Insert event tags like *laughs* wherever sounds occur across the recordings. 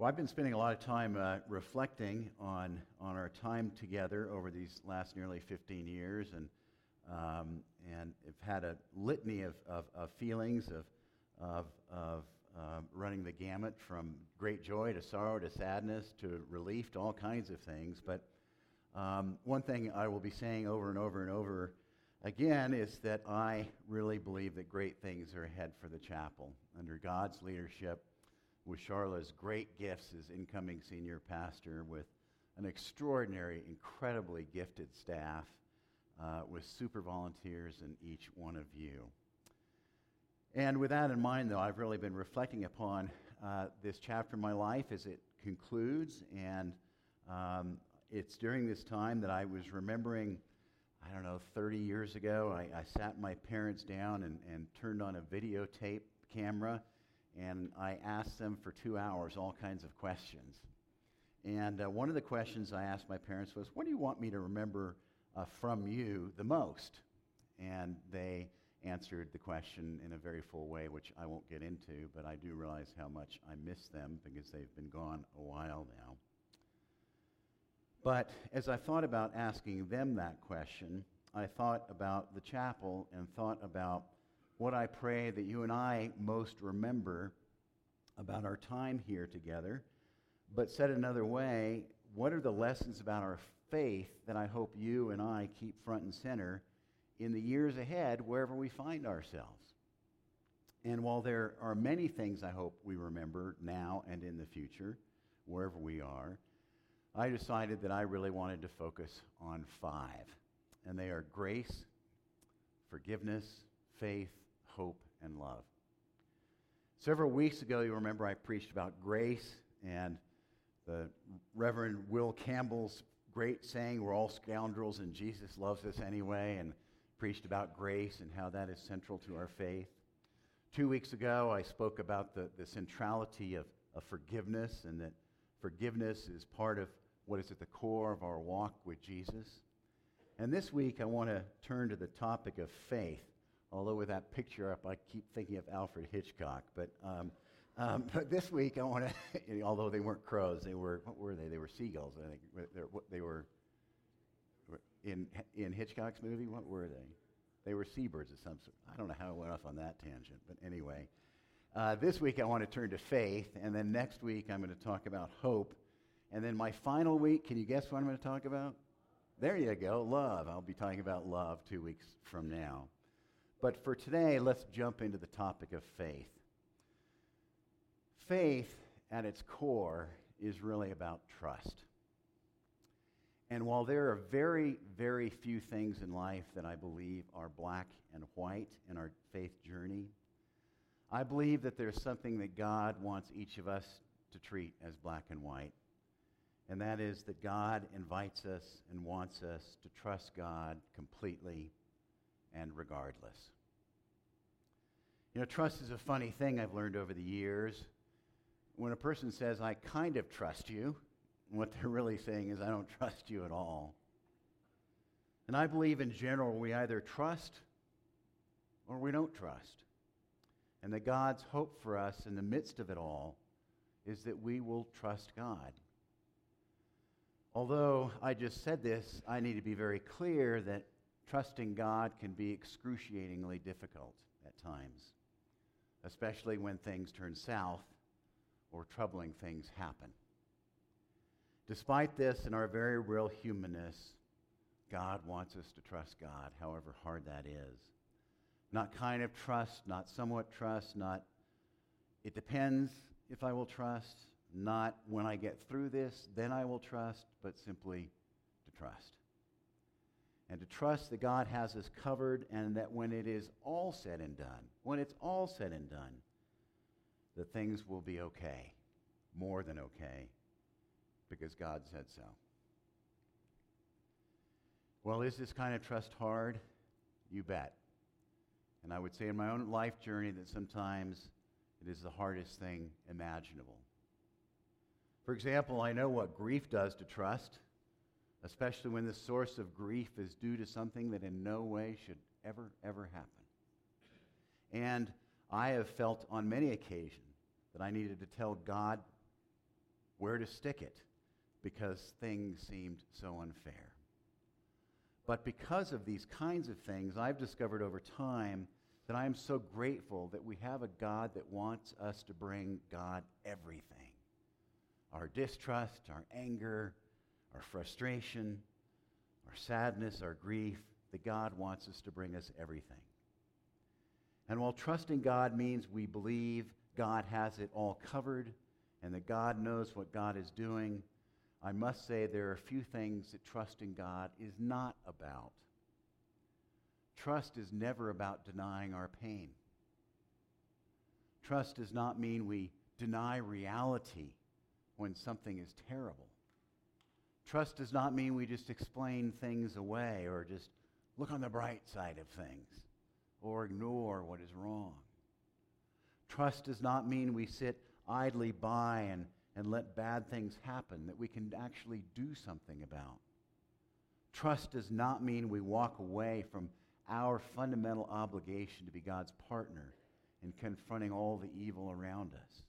Well, I've been spending a lot of time uh, reflecting on, on our time together over these last nearly 15 years, and, um, and have had a litany of, of, of feelings of, of, of uh, running the gamut from great joy to sorrow to sadness to relief to all kinds of things. But um, one thing I will be saying over and over and over again is that I really believe that great things are ahead for the chapel under God's leadership with Charla's great gifts as incoming senior pastor, with an extraordinary, incredibly gifted staff, uh, with super volunteers in each one of you. And with that in mind, though, I've really been reflecting upon uh, this chapter of my life as it concludes. And um, it's during this time that I was remembering, I don't know, 30 years ago, I, I sat my parents down and, and turned on a videotape camera and I asked them for two hours all kinds of questions. And uh, one of the questions I asked my parents was, What do you want me to remember uh, from you the most? And they answered the question in a very full way, which I won't get into, but I do realize how much I miss them because they've been gone a while now. But as I thought about asking them that question, I thought about the chapel and thought about what I pray that you and I most remember about our time here together. But said another way, what are the lessons about our faith that I hope you and I keep front and center in the years ahead, wherever we find ourselves? And while there are many things I hope we remember now and in the future, wherever we are, I decided that I really wanted to focus on five. And they are grace, forgiveness, faith, hope, and love. Several weeks ago, you remember I preached about grace and the Reverend Will Campbell's great saying, We're all scoundrels and Jesus loves us anyway, and preached about grace and how that is central to our faith. Two weeks ago, I spoke about the, the centrality of, of forgiveness and that forgiveness is part of what is at the core of our walk with Jesus. And this week, I want to turn to the topic of faith Although with that picture up, I keep thinking of Alfred Hitchcock. But, um, um, *laughs* but this week, I want to, *laughs* although they weren't crows, they were, what were they? They were seagulls, I think. They were, in, in Hitchcock's movie, what were they? They were seabirds of some sort. I don't know how I went off on that tangent, but anyway. Uh, this week, I want to turn to faith, and then next week, I'm going to talk about hope. And then my final week, can you guess what I'm going to talk about? There you go, love. I'll be talking about love two weeks from now. But for today, let's jump into the topic of faith. Faith, at its core, is really about trust. And while there are very, very few things in life that I believe are black and white in our faith journey, I believe that there's something that God wants each of us to treat as black and white. And that is that God invites us and wants us to trust God completely and regardless. You know, trust is a funny thing I've learned over the years. When a person says, I kind of trust you, what they're *laughs* really saying is, I don't trust you at all. And I believe in general we either trust or we don't trust. And that God's hope for us in the midst of it all is that we will trust God. Although I just said this, I need to be very clear that trusting God can be excruciatingly difficult at times, especially when things turn south or troubling things happen. Despite this and our very real humanness, God wants us to trust God, however hard that is. Not kind of trust, not somewhat trust, not it depends if I will trust, not when I get through this, then I will trust, but simply to trust and to trust that God has us covered and that when it is all said and done, when it's all said and done, that things will be okay, more than okay, because God said so. Well, is this kind of trust hard? You bet. And I would say in my own life journey that sometimes it is the hardest thing imaginable. For example, I know what grief does to trust especially when the source of grief is due to something that in no way should ever, ever happen. And I have felt on many occasions that I needed to tell God where to stick it because things seemed so unfair. But because of these kinds of things, I've discovered over time that I am so grateful that we have a God that wants us to bring God everything our distrust, our anger, our frustration, our sadness, our grief, that God wants us to bring us everything. And while trusting God means we believe God has it all covered and that God knows what God is doing, I must say there are a few things that trusting God is not about. Trust is never about denying our pain. Trust does not mean we deny reality when something is terrible. Trust does not mean we just explain things away or just look on the bright side of things or ignore what is wrong. Trust does not mean we sit idly by and, and let bad things happen that we can actually do something about. Trust does not mean we walk away from our fundamental obligation to be God's partner in confronting all the evil around us.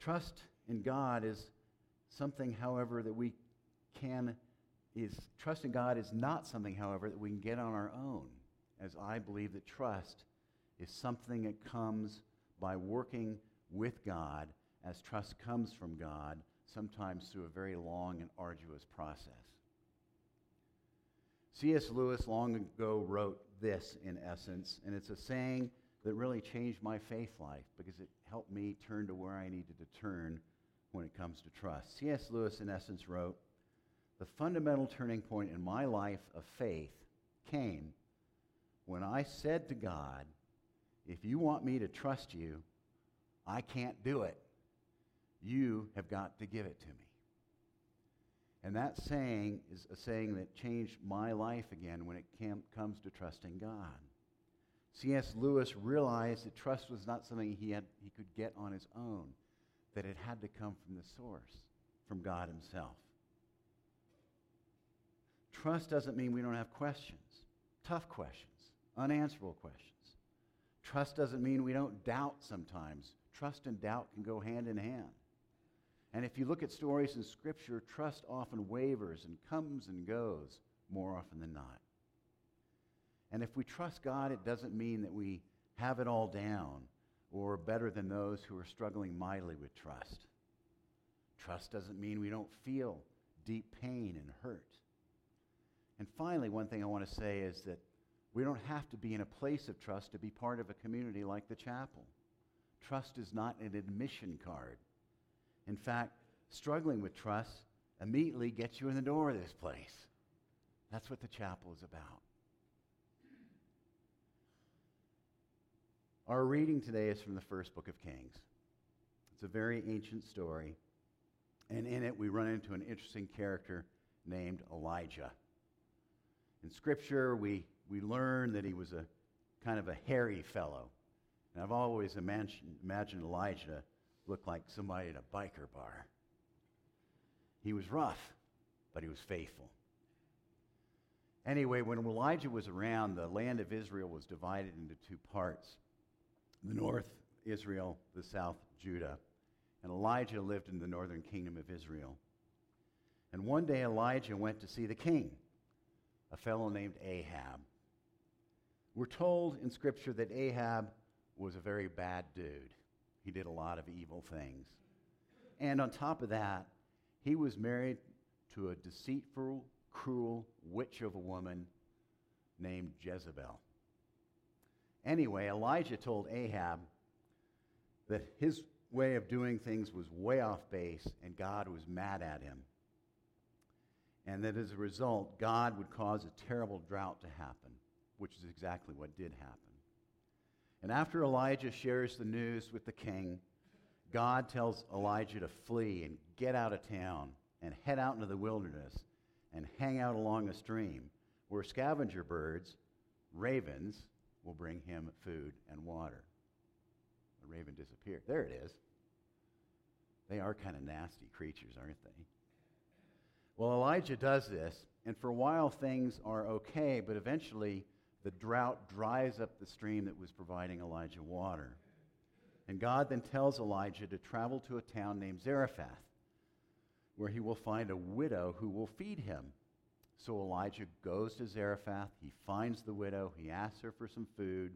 Trust in God is something, however, that we can is trust in God is not something, however, that we can get on our own, as I believe that trust is something that comes by working with God as trust comes from God, sometimes through a very long and arduous process. C.S. Lewis long ago wrote this, in essence, and it's a saying that really changed my faith life because it helped me turn to where I needed to turn when it comes to trust. C.S. Lewis, in essence, wrote The fundamental turning point in my life of faith came when I said to God, If you want me to trust you, I can't do it. You have got to give it to me. And that saying is a saying that changed my life again when it came, comes to trusting God. C.S. Lewis realized that trust was not something he, had, he could get on his own, that it had to come from the source, from God Himself. Trust doesn't mean we don't have questions, tough questions, unanswerable questions. Trust doesn't mean we don't doubt sometimes. Trust and doubt can go hand in hand. And if you look at stories in Scripture, trust often wavers and comes and goes more often than not. And if we trust God, it doesn't mean that we have it all down or better than those who are struggling mightily with trust. Trust doesn't mean we don't feel deep pain and hurt. And finally, one thing I want to say is that we don't have to be in a place of trust to be part of a community like the chapel. Trust is not an admission card. In fact, struggling with trust immediately gets you in the door of this place. That's what the chapel is about. Our reading today is from the first book of Kings. It's a very ancient story, and in it we run into an interesting character named Elijah. In Scripture, we, we learn that he was a kind of a hairy fellow. And I've always imagined, imagined Elijah looked like somebody at a biker bar. He was rough, but he was faithful. Anyway, when Elijah was around, the land of Israel was divided into two parts the north, Israel, the south, Judah. And Elijah lived in the northern kingdom of Israel. And one day Elijah went to see the king, a fellow named Ahab. We're told in Scripture that Ahab was a very bad dude. He did a lot of evil things. And on top of that, he was married to a deceitful, cruel witch of a woman named Jezebel. Anyway, Elijah told Ahab that his way of doing things was way off base and God was mad at him. And that as a result, God would cause a terrible drought to happen, which is exactly what did happen. And after Elijah shares the news with the king, God tells Elijah to flee and get out of town and head out into the wilderness and hang out along a stream where scavenger birds, ravens, will bring him food and water. The raven disappeared. There it is. They are kind of nasty creatures, aren't they? Well, Elijah does this, and for a while things are okay, but eventually the drought dries up the stream that was providing Elijah water. And God then tells Elijah to travel to a town named Zarephath, where he will find a widow who will feed him. So Elijah goes to Zarephath. He finds the widow. He asks her for some food.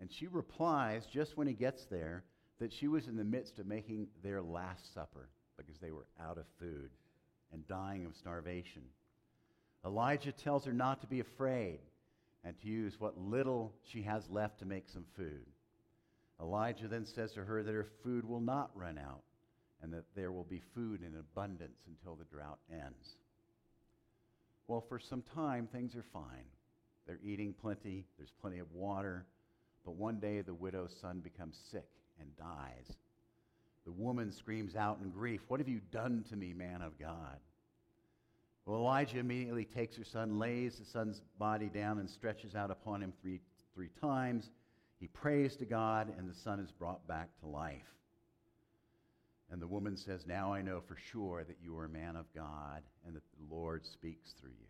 And she replies, just when he gets there, that she was in the midst of making their last supper because they were out of food and dying of starvation. Elijah tells her not to be afraid and to use what little she has left to make some food. Elijah then says to her that her food will not run out and that there will be food in abundance until the drought ends. Well, for some time, things are fine. They're eating plenty, there's plenty of water, but one day the widow's son becomes sick and dies. The woman screams out in grief, What have you done to me, man of God? Well, Elijah immediately takes her son, lays the son's body down, and stretches out upon him three, three times. He prays to God, and the son is brought back to life. And the woman says, Now I know for sure that you are a man of God and that the Lord speaks through you.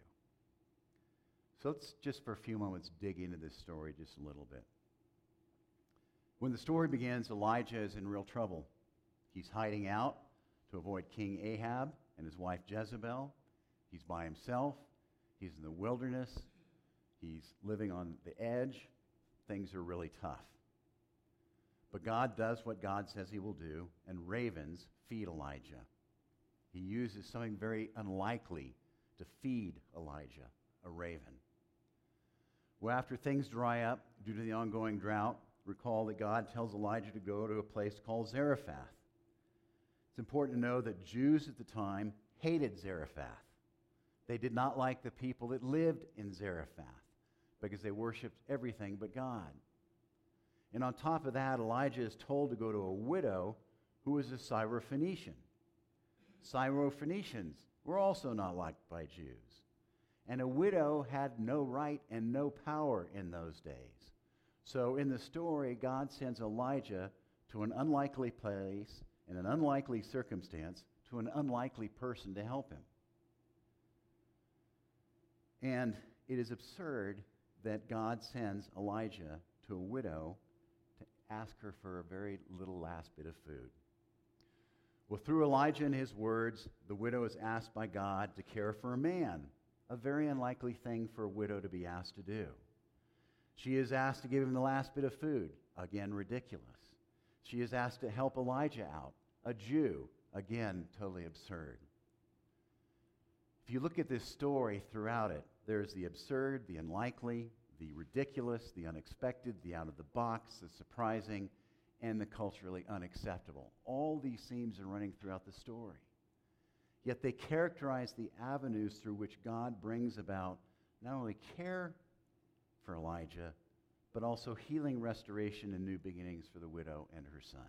So let's just for a few moments dig into this story just a little bit. When the story begins, Elijah is in real trouble. He's hiding out to avoid King Ahab and his wife Jezebel. He's by himself. He's in the wilderness. He's living on the edge. Things are really tough. But God does what God says he will do, and ravens feed Elijah. He uses something very unlikely to feed Elijah, a raven. Well, after things dry up due to the ongoing drought, recall that God tells Elijah to go to a place called Zarephath. It's important to know that Jews at the time hated Zarephath. They did not like the people that lived in Zarephath because they worshiped everything but God. And on top of that, Elijah is told to go to a widow who was a Syrophoenician. Syrophoenicians were also not liked by Jews. And a widow had no right and no power in those days. So in the story, God sends Elijah to an unlikely place in an unlikely circumstance to an unlikely person to help him. And it is absurd that God sends Elijah to a widow ask her for a very little last bit of food. Well, through Elijah and his words, the widow is asked by God to care for a man, a very unlikely thing for a widow to be asked to do. She is asked to give him the last bit of food, again, ridiculous. She is asked to help Elijah out, a Jew, again, totally absurd. If you look at this story throughout it, there's the absurd, the unlikely, the ridiculous, the unexpected, the out of the box, the surprising, and the culturally unacceptable. All these themes are running throughout the story. Yet they characterize the avenues through which God brings about not only care for Elijah, but also healing, restoration, and new beginnings for the widow and her son.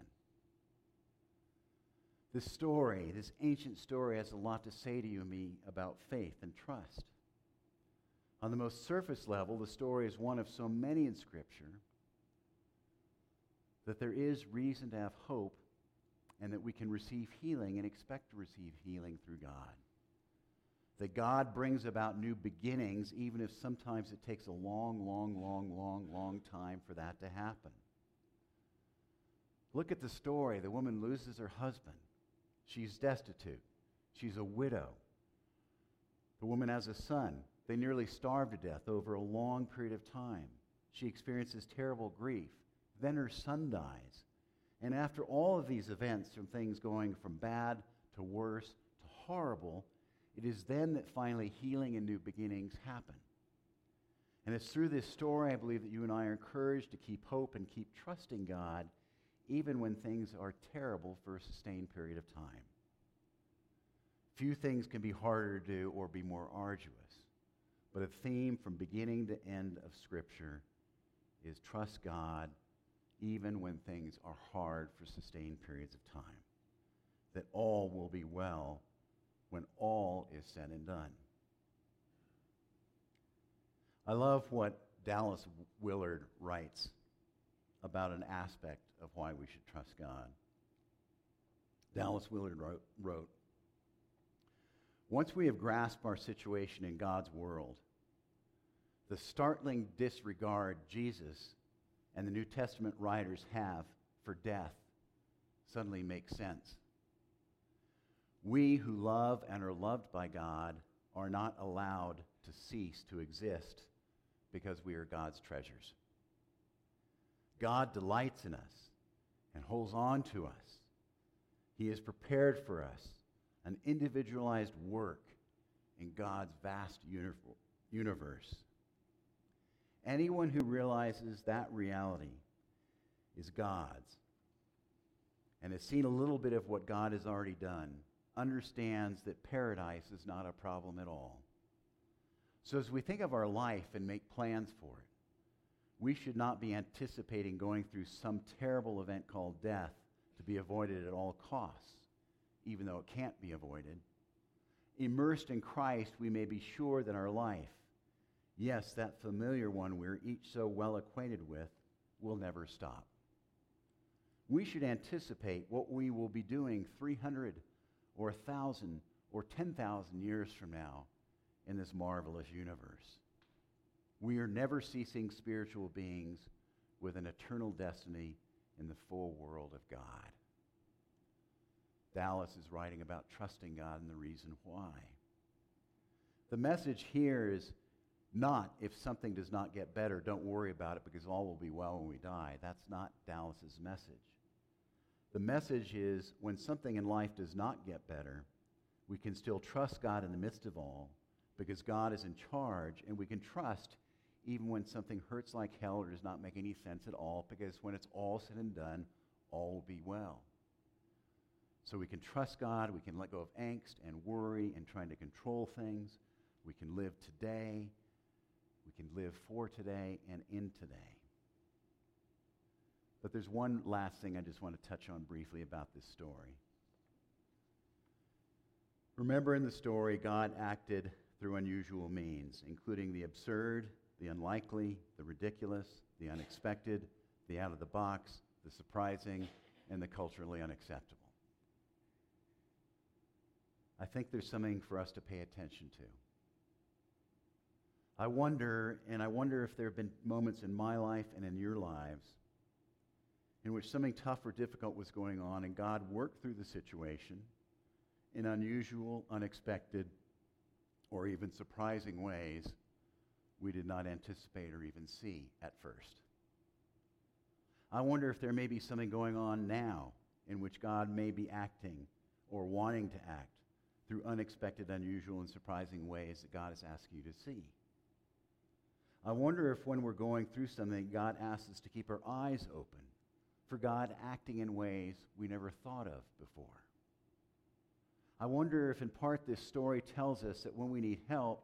This story, this ancient story, has a lot to say to you and me about faith and trust. On the most surface level, the story is one of so many in Scripture that there is reason to have hope and that we can receive healing and expect to receive healing through God. That God brings about new beginnings, even if sometimes it takes a long, long, long, long, long time for that to happen. Look at the story. The woman loses her husband. She's destitute. She's a widow. The woman has a son. They nearly starve to death over a long period of time. She experiences terrible grief. Then her son dies. And after all of these events, from things going from bad to worse to horrible, it is then that finally healing and new beginnings happen. And it's through this story, I believe, that you and I are encouraged to keep hope and keep trusting God even when things are terrible for a sustained period of time. Few things can be harder to do or be more arduous. But a theme from beginning to end of Scripture is trust God even when things are hard for sustained periods of time. That all will be well when all is said and done. I love what Dallas Willard writes about an aspect of why we should trust God. Dallas Willard wrote, wrote Once we have grasped our situation in God's world, the startling disregard Jesus and the New Testament writers have for death suddenly makes sense. We who love and are loved by God are not allowed to cease to exist because we are God's treasures. God delights in us and holds on to us. He is prepared for us an individualized work in God's vast universe. Anyone who realizes that reality is God's and has seen a little bit of what God has already done understands that paradise is not a problem at all. So, as we think of our life and make plans for it, we should not be anticipating going through some terrible event called death to be avoided at all costs, even though it can't be avoided. Immersed in Christ, we may be sure that our life, yes, that familiar one we're each so well acquainted with, will never stop. We should anticipate what we will be doing 300 or 1,000 or 10,000 years from now in this marvelous universe. We are never ceasing spiritual beings with an eternal destiny in the full world of God. Dallas is writing about trusting God and the reason why. The message here is not if something does not get better, don't worry about it because all will be well when we die. That's not Dallas's message. The message is when something in life does not get better, we can still trust God in the midst of all because God is in charge, and we can trust even when something hurts like hell or does not make any sense at all because when it's all said and done, all will be well. So we can trust God, we can let go of angst and worry and trying to control things. We can live today, we can live for today and in today. But there's one last thing I just want to touch on briefly about this story. Remember in the story, God acted through unusual means, including the absurd, the unlikely, the ridiculous, the unexpected, the out of the box, the surprising, and the culturally unacceptable. I think there's something for us to pay attention to. I wonder, and I wonder if there have been moments in my life and in your lives in which something tough or difficult was going on, and God worked through the situation in unusual, unexpected, or even surprising ways we did not anticipate or even see at first. I wonder if there may be something going on now in which God may be acting or wanting to act through unexpected, unusual, and surprising ways that God is asking you to see. I wonder if when we're going through something, God asks us to keep our eyes open for God acting in ways we never thought of before. I wonder if, in part, this story tells us that when we need help,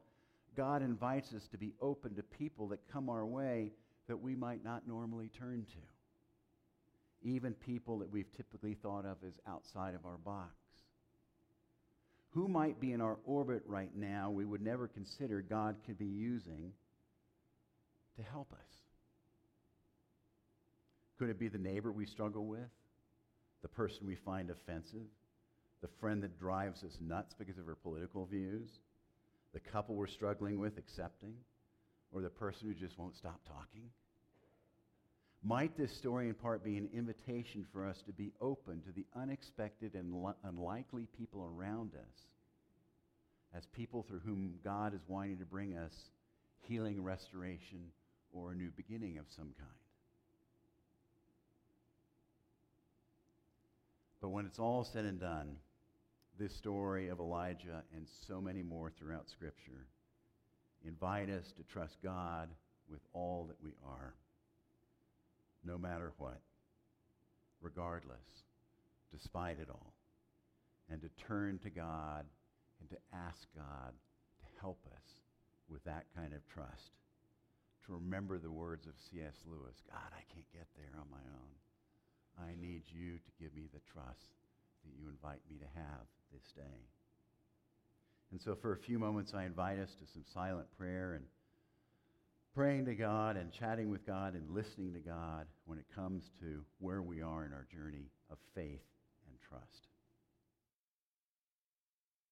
God invites us to be open to people that come our way that we might not normally turn to, even people that we've typically thought of as outside of our box. Who might be in our orbit right now we would never consider God could be using to help us? Could it be the neighbor we struggle with? The person we find offensive? The friend that drives us nuts because of her political views? The couple we're struggling with accepting? Or the person who just won't stop talking? Might this story in part be an invitation for us to be open to the unexpected and unlikely people around us as people through whom God is wanting to bring us healing, restoration, or a new beginning of some kind? But when it's all said and done, this story of Elijah and so many more throughout Scripture invite us to trust God with all that we are, no matter what, regardless, despite it all, and to turn to God and to ask God to help us with that kind of trust. To remember the words of C.S. Lewis God, I can't get there on my own. I need you to give me the trust that you invite me to have this day. And so, for a few moments, I invite us to some silent prayer and praying to God and chatting with God and listening to God when it comes to where we are in our journey of faith and trust.